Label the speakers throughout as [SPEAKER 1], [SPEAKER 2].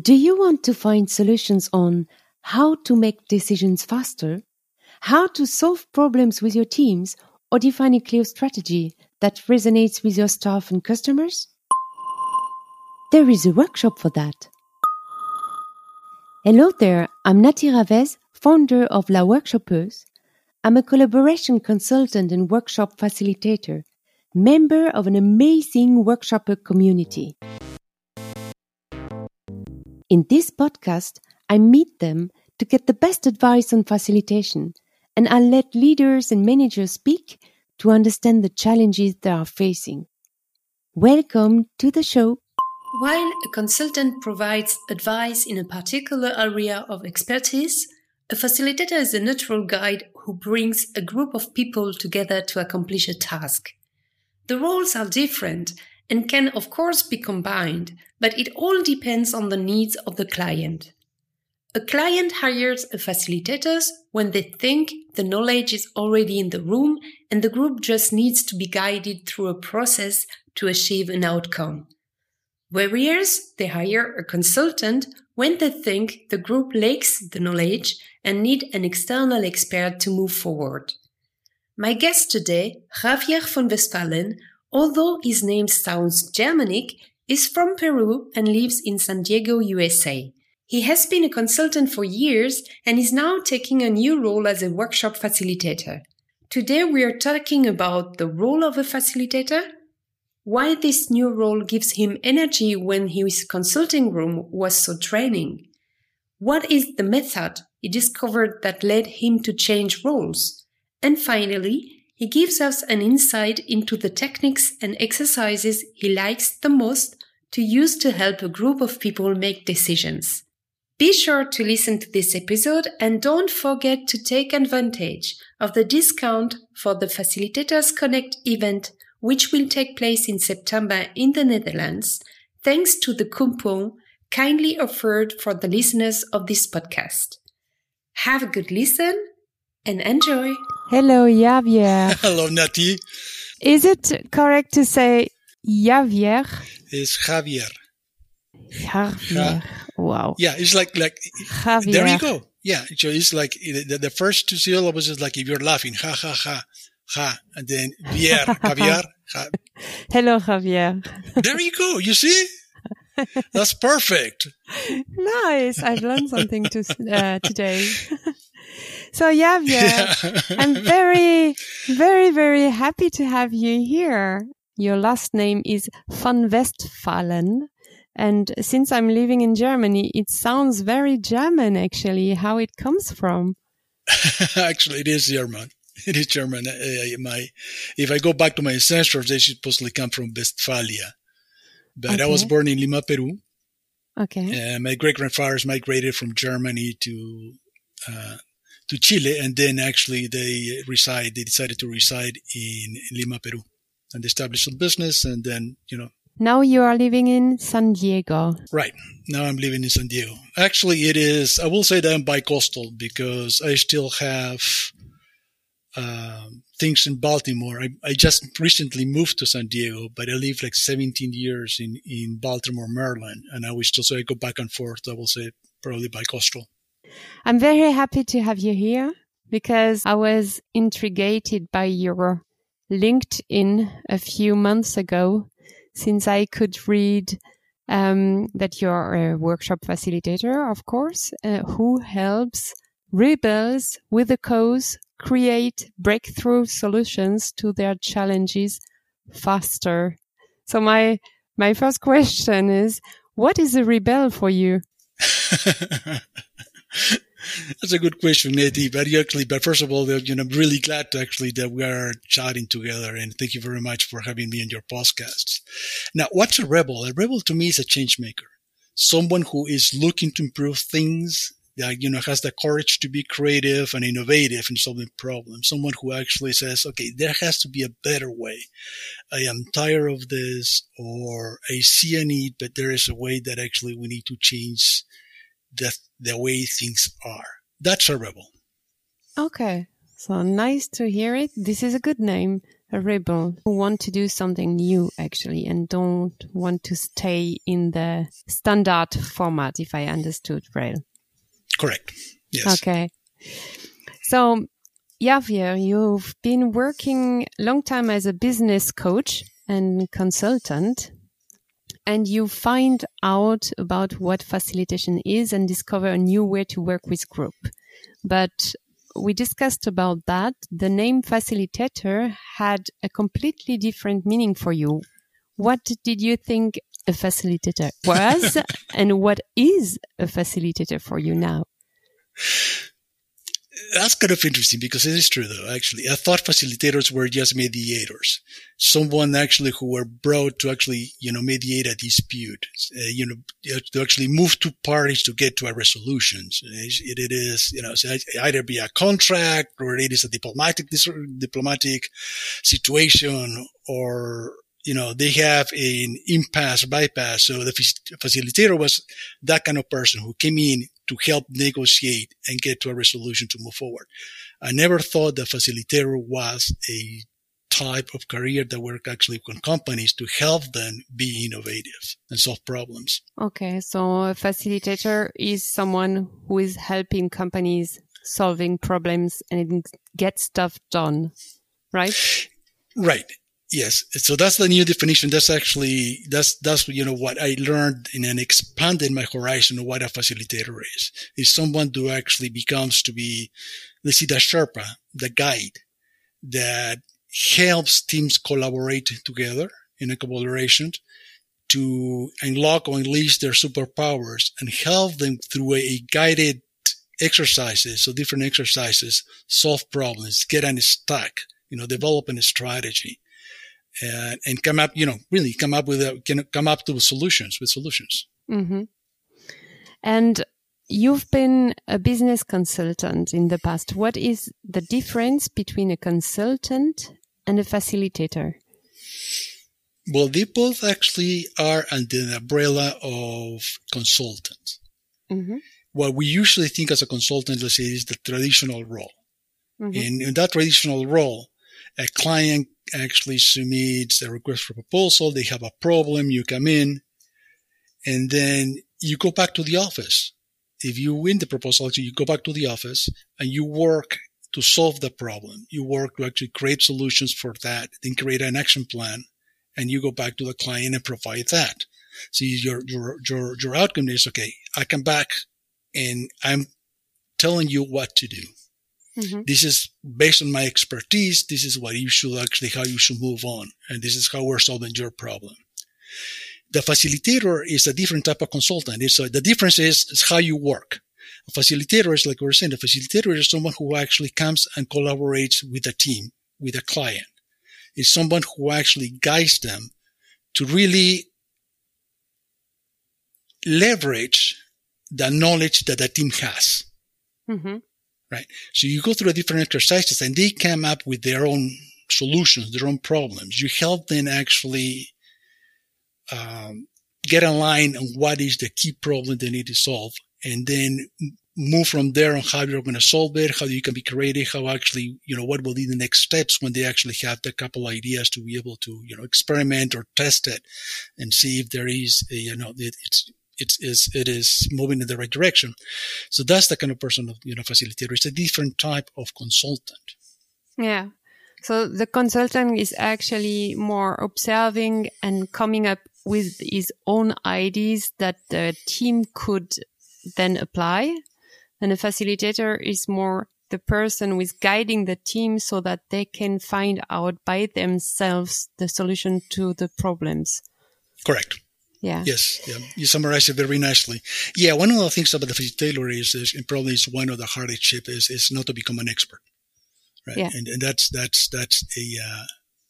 [SPEAKER 1] Do you want to find solutions on how to make decisions faster, how to solve problems with your teams, or define a clear strategy that resonates with your staff and customers? There is a workshop for that. Hello there, I'm Nathy Ravez, founder of La Workshoppeuse. I'm a collaboration consultant and workshop facilitator, member of an amazing workshopper community. In this podcast, I meet them to get the best advice on facilitation, and I let leaders and managers speak to understand the challenges they are facing. Welcome to the show.
[SPEAKER 2] While a consultant provides advice in a particular area of expertise, a facilitator is a neutral guide who brings a group of people together to accomplish a task. The roles are different and can of course be combined, but it all depends on the needs of the client. A client hires a facilitator when they think the knowledge is already in the room and the group just needs to be guided through a process to achieve an outcome. Whereas they hire a consultant when they think the group lacks the knowledge and need an external expert to move forward. My guest today, Javier von Westphalen, although his name sounds Germanic, is from Peru and lives in San Diego, USA. He has been a consultant for years and is now taking a new role as a workshop facilitator. Today we are talking about the role of a facilitator, why this new role gives him energy when his consulting room was so draining, what is the method he discovered that led him to change roles, and finally, he gives us an insight into the techniques and exercises he likes the most to use to help a group of people make decisions. Be sure to listen to this episode and don't forget to take advantage of the discount for the Facilitators Connect event, which will take place in September in the Netherlands, thanks to the coupon kindly offered for the listeners of this podcast. Have a good listen and enjoy.
[SPEAKER 1] Hello, Javier.
[SPEAKER 3] Hello, Nathy.
[SPEAKER 1] Is it correct to say Javier?
[SPEAKER 3] It's Javier.
[SPEAKER 1] Javier. wow.
[SPEAKER 3] Yeah, it's like like
[SPEAKER 1] Javier.
[SPEAKER 3] there you go. Yeah, so it's like the, the first two syllables is like if you're laughing, ha ha ha, ha, and then Vier, Javier. Ha.
[SPEAKER 1] Hello, Javier.
[SPEAKER 3] There you go. You see, that's perfect.
[SPEAKER 1] Nice. I've learned something to, uh, today. So, Javier,
[SPEAKER 3] Yeah.
[SPEAKER 1] I'm very, very, very happy to have you here. Your last name is von Westphalen. And since I'm living in Germany, it sounds very German, actually, how it comes from.
[SPEAKER 3] Actually, it is German. It is German. Uh, my, if I go back to my ancestors, they should possibly come from Westphalia. But I was born in Lima, Peru.
[SPEAKER 1] Okay.
[SPEAKER 3] Uh, my great grandfathers migrated from Germany to uh, to Chile, and then actually they reside. They decided to reside in Lima, Peru, and established a business. And then you know,
[SPEAKER 1] Now you are living in San Diego.
[SPEAKER 3] right now I'm living in San Diego. Actually, it is. I will say that I'm bi-coastal because I still have um, things in Baltimore. I, I just recently moved to San Diego, but I lived like 17 years in in Baltimore, Maryland, and I was still so I go back and forth. I will say probably bi-coastal.
[SPEAKER 1] I'm very happy to have you here because I was intrigued by your LinkedIn a few months ago since I could read um, that you're a workshop facilitator, of course, uh, who helps rebels with a cause create breakthrough solutions to their challenges faster. So my my first question is, what is a rebel for you?
[SPEAKER 3] That's a good question, Eddie. But actually, but first of all, you know, I'm really glad to actually that we are chatting together, and thank you very much for having me on your podcast. Now, what's a rebel? A rebel to me is a change maker, someone who is looking to improve things. That you know has the courage to be creative and innovative in solving problems. Someone who actually says, "Okay, there has to be a better way. I am tired of this, or I see a need, but there is a way that actually we need to change the the way things are. That's a rebel.
[SPEAKER 1] Okay. So nice to hear it. This is a good name. a rebel who want to do something new actually and don't want to stay in the standard format if i understood well
[SPEAKER 3] correct yes
[SPEAKER 1] okay so Javier, you've been working a long time as a business coach and consultant and you find out about what facilitation is and discover a new way to work with group. But we discussed about that. The name facilitator had a completely different meaning for you. What did you think a facilitator was and what is a facilitator for you now?
[SPEAKER 3] That's kind of interesting because it is true though, actually. I thought facilitators were just mediators. Someone actually who were brought to actually, you know, mediate a dispute, uh, you know, to actually move two parties to get to a resolution. It, it is, you know, either be a contract or it is a diplomatic, diplomatic situation or, you know, they have an impasse bypass. So the facilitator was that kind of person who came in to help negotiate and get to a resolution to move forward. I never thought the facilitator was a type of career that work actually with companies to help them be innovative and solve problems.
[SPEAKER 1] Okay. So a facilitator is someone who is helping companies solving problems and get stuff done, right?
[SPEAKER 3] Right. Yes. So that's the new definition. That's actually, that's, that's, you know, what I learned in and expanded my horizon of what a facilitator is. Is someone who actually becomes to be, let's see, the Sherpa, the guide that helps teams collaborate together in a collaboration to unlock or unleash their superpowers and help them through a guided exercises, so different exercises, solve problems, get unstuck, you know, develop a strategy and, and come up, you know, really come up with a, can come up to solutions with solutions.
[SPEAKER 1] Mm-hmm. And you've been a business consultant in the past. What is the difference between a consultant and a facilitator?
[SPEAKER 3] Well, they both actually are under the umbrella of consultant. Mm-hmm. What we usually think as a consultant, let's say, is the traditional role. Mm-hmm. In, in that traditional role, a client actually submits a request for proposal. They have a problem. You come in and then you go back to the office. If you win the proposal, you go back to the office and you work to solve the problem. You work to actually create solutions for that, then create an action plan and you go back to the client and provide that. So your, your, your, your outcome is, okay, I come back and I'm telling you what to do. Mm-hmm. This is based on my expertise. This is what you should actually, how you should move on. And this is how we're solving your problem. The facilitator is a different type of consultant. It's, uh, the difference is, is how you work. A facilitator is like we were saying, a facilitator is someone who actually comes and collaborates with a team, with a client. It's someone who actually guides them to really leverage the knowledge that the team has. Mm-hmm right? So you go through a different exercises and they come up with their own solutions, their own problems. You help them actually um, get aligned on what is the key problem they need to solve and then move from there on how you're going to solve it, how you can be creative, how actually, you know, what will be the next steps when they actually have a couple ideas to be able to, you know, experiment or test it and see if there is, a, you know, it's, it is it is moving in the right direction. So that's the kind of person of you know facilitator. It's a different type of consultant.
[SPEAKER 1] Yeah. So the consultant is actually more observing and coming up with his own ideas that the team could then apply. And the facilitator is more the person who is guiding the team so that they can find out by themselves the solution to the problems.
[SPEAKER 3] Correct.
[SPEAKER 1] Yeah.
[SPEAKER 3] Yes. Yeah. You summarize it very nicely. Yeah. One of the things about the facilitator is, is and probably is one of the hardest ship is, is not to become an expert. Right. Yeah. And, and that's, that's, that's a, uh,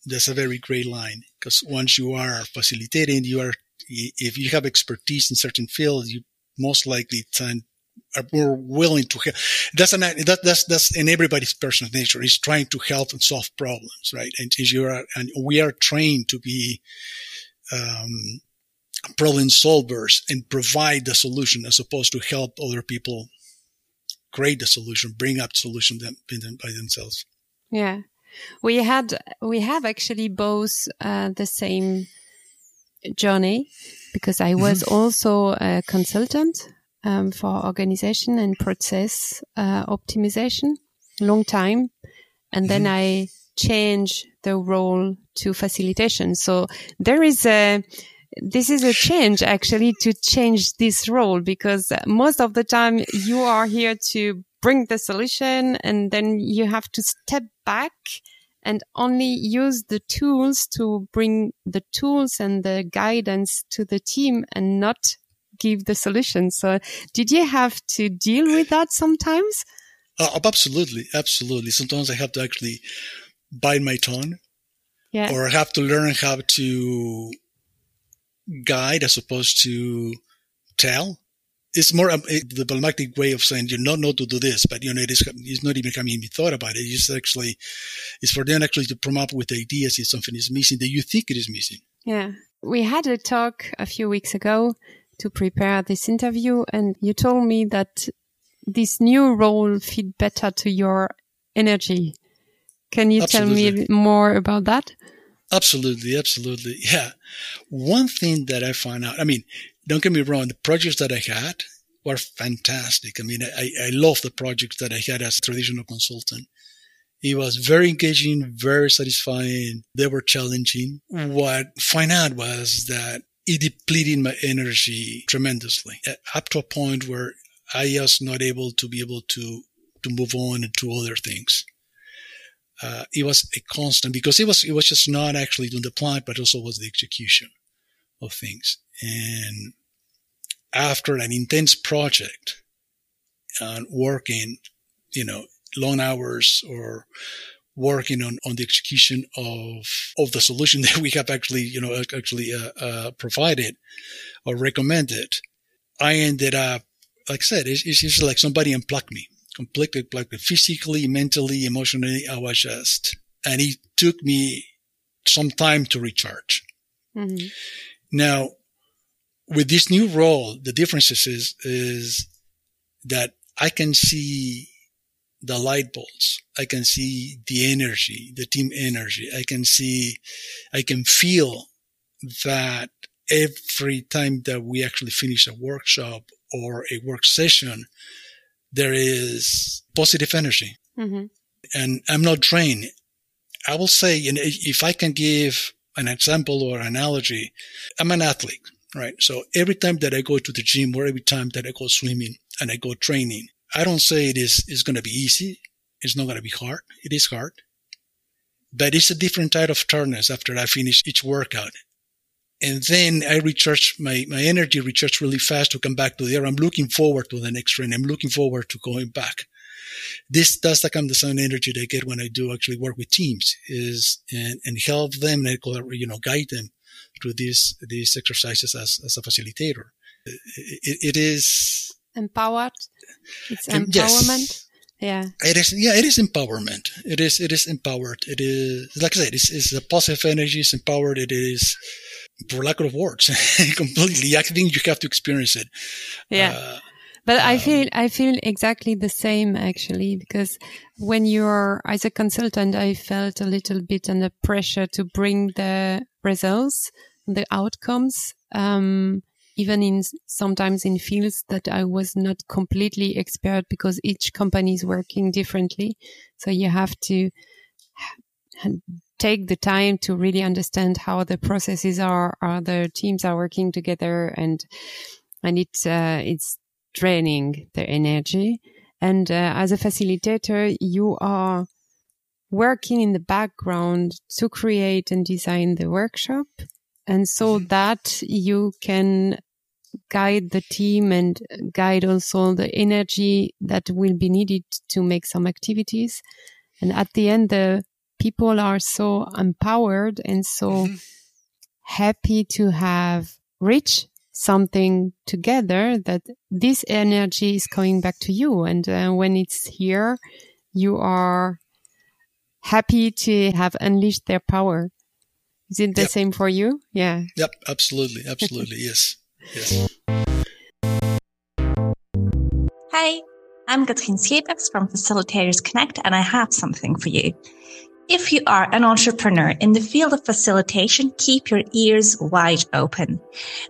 [SPEAKER 3] that's a very great line because once you are facilitating, you are, if you have expertise in certain fields, you most likely tend, are more willing to help. That's an, that, that's, that's in everybody's personal nature is trying to help and solve problems, right? And is you are, and we are trained to be, um, problem solvers and provide the solution as opposed to help other people create the solution, bring up solution them, by themselves.
[SPEAKER 1] Yeah. We had we have actually both uh, the same journey because I was mm-hmm. also a consultant um, for organization and process uh, optimization long time, and mm-hmm. then I changed the role to facilitation. So there is a this is a change actually to change this role because most of the time you are here to bring the solution and then you have to step back and only use the tools to bring the tools and the guidance to the team and not give the solution. So did you have to deal with that sometimes?
[SPEAKER 3] Uh, absolutely. Absolutely. Sometimes I have to actually bite my tongue yeah. or have to learn how to guide as opposed to tell. It's more um, the diplomatic way of saying you don't know to do this, but you know it is it's not even coming thought about it. It's actually it's for them actually to come up with ideas if something is missing that you think it is missing.
[SPEAKER 1] Yeah, we had a talk a few weeks ago to prepare this interview, and you told me that this new role fit better to your energy. Can you Absolutely. tell me more about that?
[SPEAKER 3] Absolutely, absolutely. Yeah. One thing that I found out, I mean, don't get me wrong, the projects that I had were fantastic. I mean, I, I love the projects that I had as traditional consultant. It was very engaging, very satisfying. They were challenging. What I find out was that it depleted my energy tremendously eh, up to a point where I was not able to be able to, to move on to other things uh, it was a constant because it was it was just not actually doing the plan, but also was the execution of things. And after an intense project and working, you know, long hours or working on, on the execution of of the solution that we have actually, you know, actually uh, uh, provided or recommended, I ended up, like I said, it's, it's just like somebody unplugged me completely like physically, mentally, emotionally. I was just, and it took me some time to recharge. Mm-hmm. Now, with this new role, the differences is, is that I can see the light bulbs. I can see the energy, the team energy. I can see, I can feel that every time that we actually finish a workshop or a work session, there is positive energy. Mm-hmm. And I'm not drained. I will say, if I can give an example or analogy, I'm an athlete, right? So every time that I go to the gym or every time that I go swimming and I go training, I don't say it is, is going to be easy. It's not going to be hard. It is hard, but it's a different type of tiredness after I finish each workout. And then I recharge my, my energy recharge really fast to come back to there. I'm looking forward to the next train. I'm looking forward to going back. This does the kind of the same energy that I get when I do actually work with teams is and, and help them and you know guide them through these these exercises as, as a facilitator. it, it is
[SPEAKER 1] empowered. It's empowerment. Yes. Yeah.
[SPEAKER 3] It is, yeah, it is empowerment. It is, it is empowered. It is, like I said, it's, it's a positive energy. It's empowered. It is, for lack of words, completely. I think you have to experience it.
[SPEAKER 1] Yeah. Uh, but um, I feel, I feel exactly the same actually, because when you're, as a consultant, I felt a little bit under pressure to bring the results, the outcomes, um, even in sometimes in fields that I was not completely expert because each company is working differently. So you have to take the time to really understand how the processes are, how the teams are working together and, and it's, uh, it's draining the energy. And, uh, as a facilitator, you are working in the background to create and design the workshop. And so mm-hmm. that you can guide the team and guide also the energy that will be needed to make some activities. And at the end, the people are so empowered and so mm-hmm. happy to have reached something together that this energy is coming back to you. And uh, when it's here, you are happy to have unleashed their power. Is it the yep. same for you? Yeah.
[SPEAKER 3] Yep. Absolutely. Absolutely. yes. Yes.
[SPEAKER 4] Hi, I'm Katrien Schepers from Facilitators Connect, and I have something for you. If you are an entrepreneur in the field of facilitation, keep your ears wide open.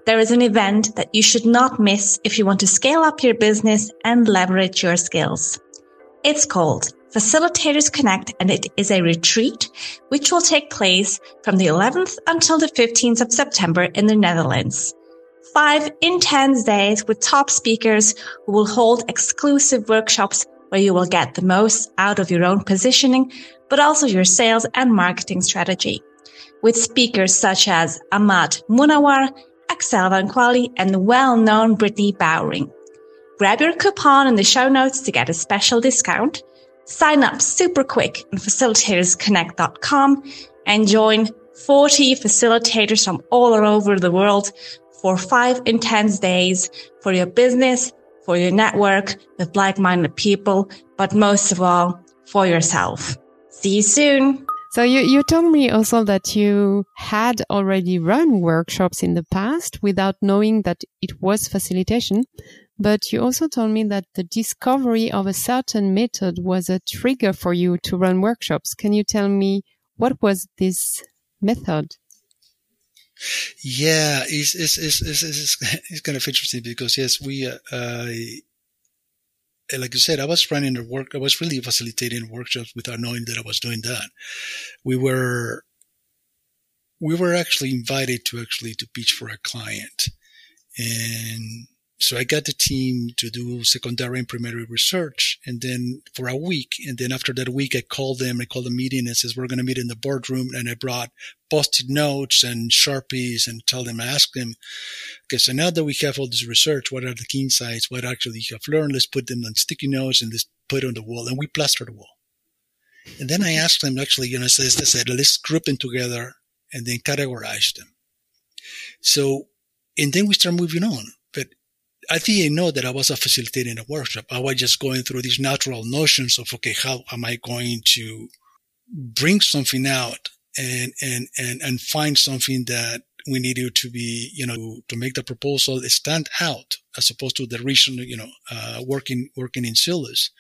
[SPEAKER 4] There is an event that you should not miss if you want to scale up your business and leverage your skills. It's called Facilitators Connect and it is a retreat which will take place from the 11th until the 15th of September in the Netherlands. Five intense days with top speakers who will hold exclusive workshops where you will get the most out of your own positioning, but also your sales and marketing strategy. With speakers such as Ahmad Munawar, Axel Van Quali, and the well-known Brittany Bowring. Grab your coupon in the show notes to get a special discount. Sign up super quick on facilitatorsconnect.com and join 40 facilitators from all over the world for five intense days for your business, for your network with like-minded people, but most of all, for yourself. See you soon.
[SPEAKER 1] So you, you told me also that you had already run workshops in the past without knowing that it was facilitation. But you also told me that the discovery of a certain method was a trigger for you to run workshops. Can you tell me what was this method?
[SPEAKER 3] Yeah, it's, it's, it's, it's, it's kind of interesting because yes, we, uh, uh, like you said, I was running the work, I was really facilitating workshops without knowing that I was doing that. We were, we were actually invited to actually to pitch for a client and so I got the team to do secondary and primary research and then for a week. And then after that week, I called them, I called a meeting and says, we're going to meet in the boardroom. And I brought post-it notes and Sharpies and tell them, ask them, okay, so now that we have all this research, what are the key insights? What actually you have learned? Let's put them on sticky notes and let's put it on the wall. And we plastered the wall. And then I asked them actually, you know, as I said, let's group them together and then categorize them. So, and then we start moving on I didn't know that I was facilitating a workshop. I was just going through these natural notions of, okay, how am I going to bring something out and, and, and, and find something that we needed to be, you know, to make the proposal stand out as opposed to the recent, you know, uh, working, working in silos.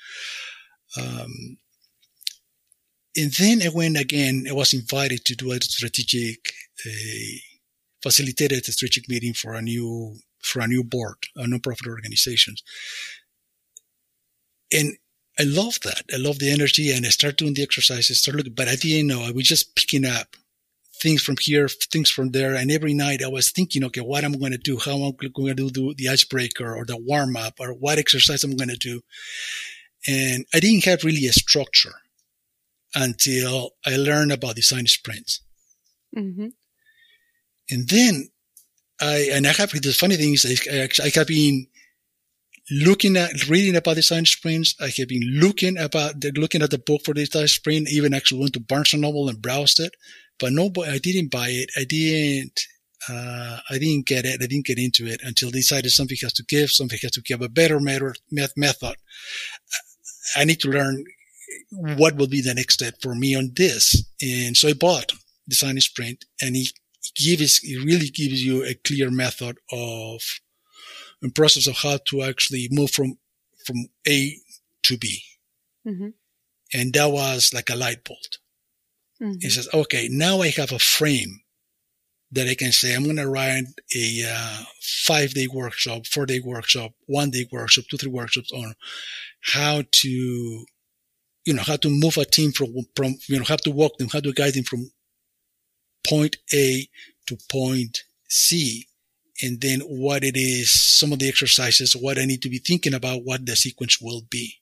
[SPEAKER 3] Um, and then I went again, I was invited to do a strategic, facilitated strategic meeting for a new for a new board, a nonprofit organization. And I love that. I love the energy and I start doing the exercises, start looking, but I didn't know. I was just picking up things from here, things from there. And every night I was thinking, okay, what I'm going to do, how I'm going to do the icebreaker or the warm up or what exercise I'm going to do. And I didn't have really a structure until I learned about design sprints. Mm-hmm. And then I, and I have, the funny thing is I, I have been looking at, reading about design sprints. I have been looking about, looking at the book for the design sprint, even actually went to Barnes and Noble and browsed it, but no, I didn't buy it. I didn't, uh, I didn't get it. I didn't get into it until I decided something has to give, something has to give a better method. I need to learn what will be the next step for me on this. And so I bought Design Sprint and it gives it really gives you a clear method of a process of how to actually move from from A to B. Mm-hmm. And that was like a light bulb. Mm-hmm. It says, okay, now I have a frame that I can say, I'm going to write a uh, five day workshop, four day workshop, one day workshop, two, three workshops on how to, you know, how to move a team from, from, you know, how to walk them, how to guide them from point A to point C. And then what it is, some of the exercises, what I need to be thinking about, what the sequence will be.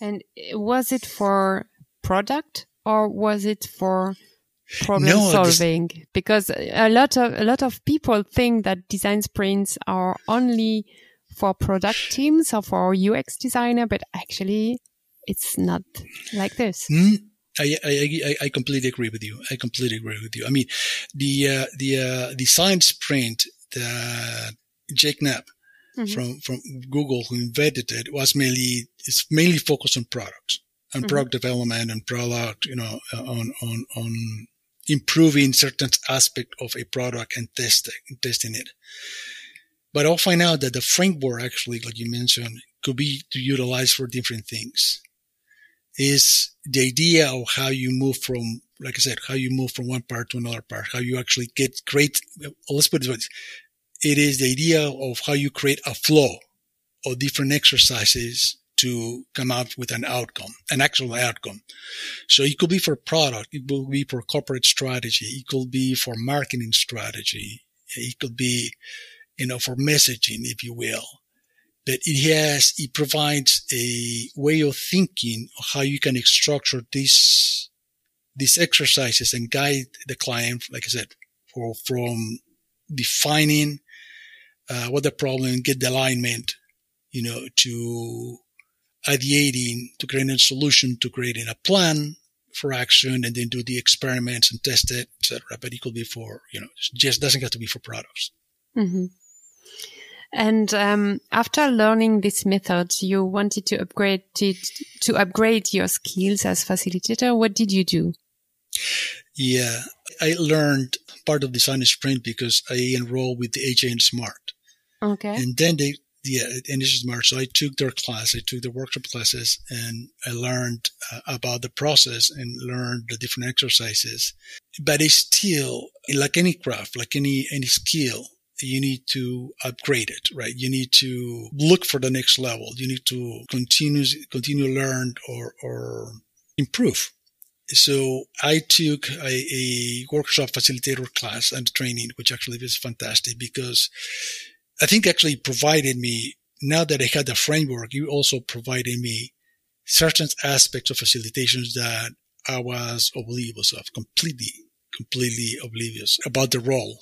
[SPEAKER 1] And was it for product or was it for problem no, solving? This... Because a lot of, a lot of people think that design sprints are only for product teams or for UX designer, but actually it's not like this.
[SPEAKER 3] Mm, I, I, I completely agree with you. I completely agree with you. I mean, the, uh, the, uh, design sprint that Jake Knapp mm-hmm. from, from Google who invented it was mainly, it's mainly focused on products and mm-hmm. product development and product, you know, uh, on, on, on improving certain aspect of a product and testing, testing it. But I'll find out that the framework actually, like you mentioned, could be to utilize for different things is the idea of how you move from like I said, how you move from one part to another part, how you actually get great. Let's put it this way. It is the idea of how you create a flow of different exercises to come up with an outcome, an actual outcome. So it could be for product. It could be for corporate strategy. It could be for marketing strategy. It could be, you know, for messaging, if you will. But it has, it provides a way of thinking of how you can structure these, these exercises and guide the client, like I said, for, from defining uh, what the problem, get the alignment, you know, to ideating, to creating a solution, to creating a plan for action, and then do the experiments and test it, etc. But it could be for, you know, just doesn't have to be for products.
[SPEAKER 1] Mm-hmm. And um, after learning this method, you wanted to upgrade it, to upgrade your skills as facilitator. What did you do?
[SPEAKER 3] Yeah, I learned part of design sprint because I enrolled with the AJ and Smart.
[SPEAKER 1] Okay.
[SPEAKER 3] And then they, yeah, and this is Smart. So I took their class, I took the workshop classes, and I learned uh, about the process and learned the different exercises. But it's still like any craft, like any any skill you need to upgrade it, right? You need to look for the next level. You need to continue, continue learn or, or improve. So I took a, a workshop facilitator class and training, which actually was fantastic because I think actually provided me, now that I had the framework, you also provided me certain aspects of facilitations that I was oblivious of, completely, completely oblivious about the role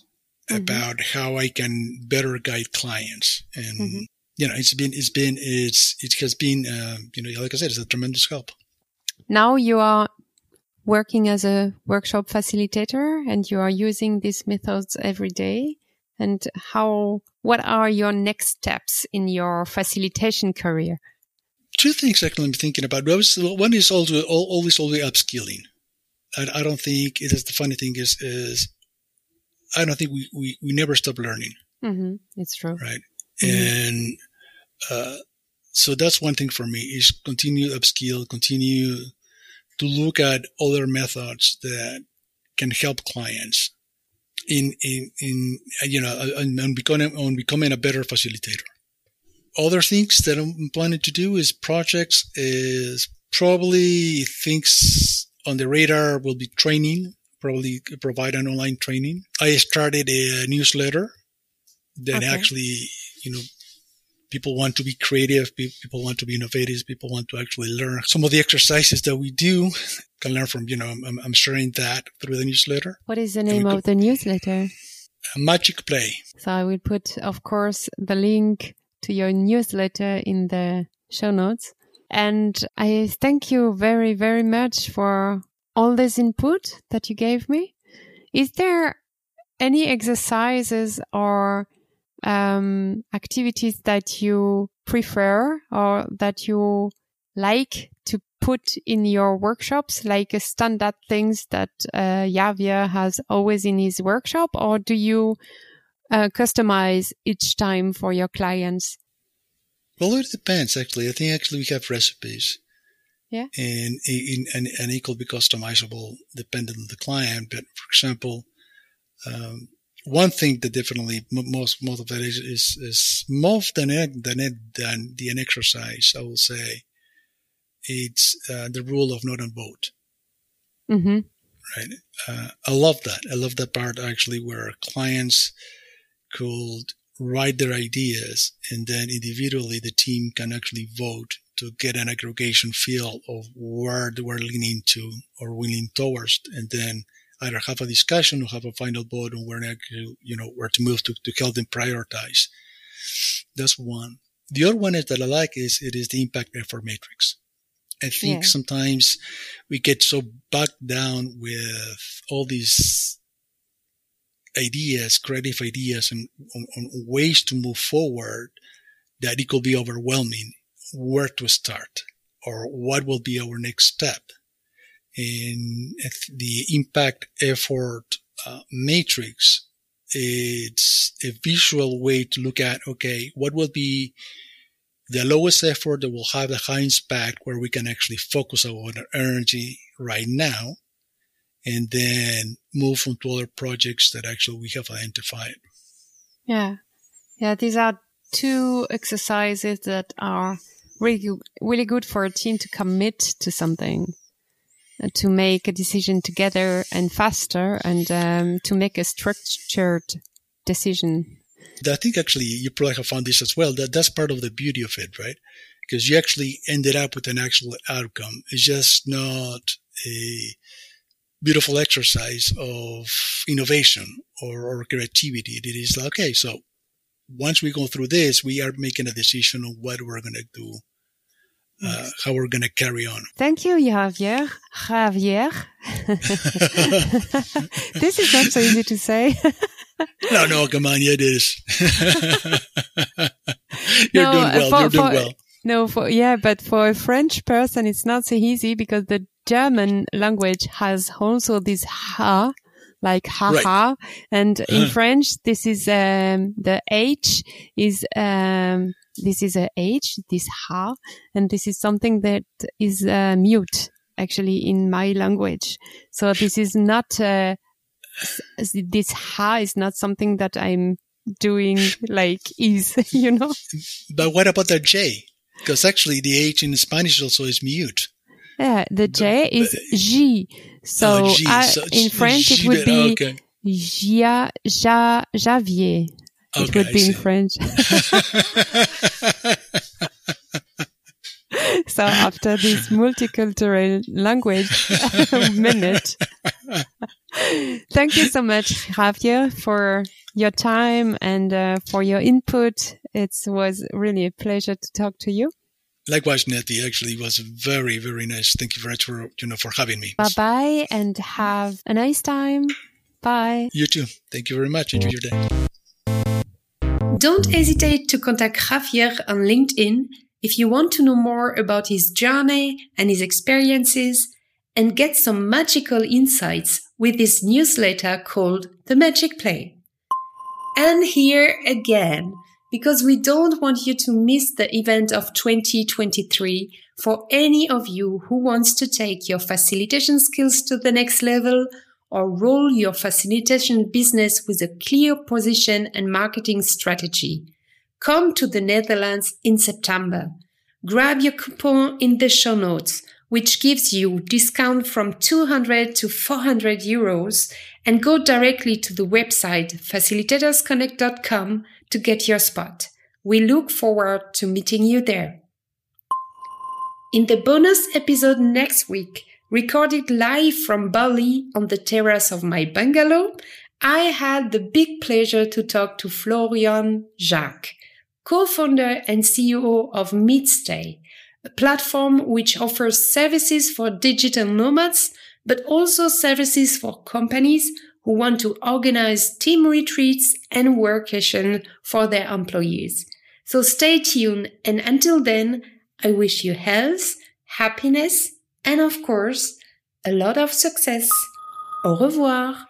[SPEAKER 3] mm-hmm. about how I can better guide clients. And, mm-hmm. you know, it's been, it's been, it's, it has been, um, you know, like I said, it's a tremendous help.
[SPEAKER 1] Now you are working as a workshop facilitator and you are using these methods every day. And how, what are your next steps in your facilitation career?
[SPEAKER 3] Two things actually I'm thinking about. One is always, always, always upskilling. I, I don't think it is the funny thing is, is I don't think we, we, we never stop learning.
[SPEAKER 1] Mm-hmm. It's true.
[SPEAKER 3] Right. Mm-hmm. And, uh, so that's one thing for me is continue upskill, continue to look at other methods that can help clients in, in, in, you know, on, becoming, on becoming a better facilitator. Other things that I'm planning to do is projects is probably things on the radar will be training probably provide an online training. I started a newsletter that okay. actually, you know, people want to be creative, people want to be innovative, people want to actually learn some of the exercises that we do. Can learn from, you know, I'm, I'm sharing that through the newsletter.
[SPEAKER 1] What is the name of the newsletter?
[SPEAKER 3] Uh, Magic Play.
[SPEAKER 1] So I will put, of course, the link to your newsletter in the show notes. And I thank you very, very much for all this input that you gave me. Is there any exercises or um, activities that you prefer or that you like to put in your workshops, like standard things that uh, Javier has always in his workshop, or do you uh, customize each time for your clients?
[SPEAKER 3] Well, it depends. Actually, I think actually we have recipes.
[SPEAKER 1] Yeah.
[SPEAKER 3] And, and, and it could be customizable depending on the client. But for example, um, one thing that definitely most, most of it is, is, is more than it, than it, than the an exercise, I will say it's, uh, the rule of note and vote.
[SPEAKER 1] Mm-hmm.
[SPEAKER 3] Right. Uh, I love that. I love that part actually where clients could write their ideas and then individually the team can actually vote to get an aggregation feel of where they were leaning to or leaning towards, and then either have a discussion or have a final vote on where to, you know where to move to, to help them prioritize. That's one. The other one is that I like is it is the impact effort matrix. I think yeah. sometimes we get so bogged down with all these ideas, creative ideas, and on, on ways to move forward that it could be overwhelming where to start or what will be our next step. In the impact effort uh, matrix, it's a visual way to look at, okay, what will be the lowest effort that will have the highest impact where we can actually focus our energy right now. and then move on to other projects that actually we have identified.
[SPEAKER 1] Yeah. Yeah. These are two exercises that are really, really good for a team to commit to something, uh, to make a decision together and faster and um, to make a structured decision.
[SPEAKER 3] I think actually you probably have found this as well. That that's part of the beauty of it, right? Because you actually ended up with an actual outcome. It's just not a beautiful exercise of innovation or, or creativity. It is like, okay, so once we go through this, we are making a decision on what we're going to do, uh, how we're going to carry on.
[SPEAKER 1] Thank you, Javier. Javier. this is not so easy to say.
[SPEAKER 3] no, no, come on, yeah, it is. You're no, doing well. For, You're doing
[SPEAKER 1] for,
[SPEAKER 3] well.
[SPEAKER 1] No, for, yeah, but for a French person, it's not so easy because the German language has also this ha, like haha. Right. And in. French, this is, um, the H is, um, this is a H, this ha, and this is something that is, uh, mute actually in my language. So this is not, uh, this ha is not something that I'm doing like is, you know?
[SPEAKER 3] But what about the J? Because actually the H in Spanish also is mute.
[SPEAKER 1] Yeah, the J is J. So, oh. I, so in French G it would be okay. ja, ja, Javier. Okay, it would be in French. so after this multicultural language minute, thank you so much, Javier, for your time and uh, for your input. It was really a pleasure to talk to you.
[SPEAKER 3] Likewise, Nettie, actually was very, very nice. Thank you very much for, you know, for having me.
[SPEAKER 1] Bye bye and have a nice time. Bye.
[SPEAKER 3] You too. Thank you very much. Enjoy your day.
[SPEAKER 2] Don't hesitate to contact Javier on LinkedIn if you want to know more about his journey and his experiences and get some magical insights with his newsletter called The Magic Play. And here again, because we don't want you to miss the event of 2023 for any of you who wants to take your facilitation skills to the next level or roll your facilitation business with a clear position and marketing strategy. Come to the Netherlands in September. Grab your coupon in the show notes, which gives you discount from 200 to 400 euros and go directly to the website facilitatorsconnect.com to get your spot. We look forward to meeting you there. In the bonus episode next week, recorded live from Bali on the terrace of my bungalow, I had the big pleasure to talk to Florian Jacques, co-founder and CEO of Meetstay, a platform which offers services for digital nomads, but also services for companies who want to organize team retreats and workation for their employees. So stay tuned. And until then, I wish you health, happiness, and of course, a lot of success. Au revoir.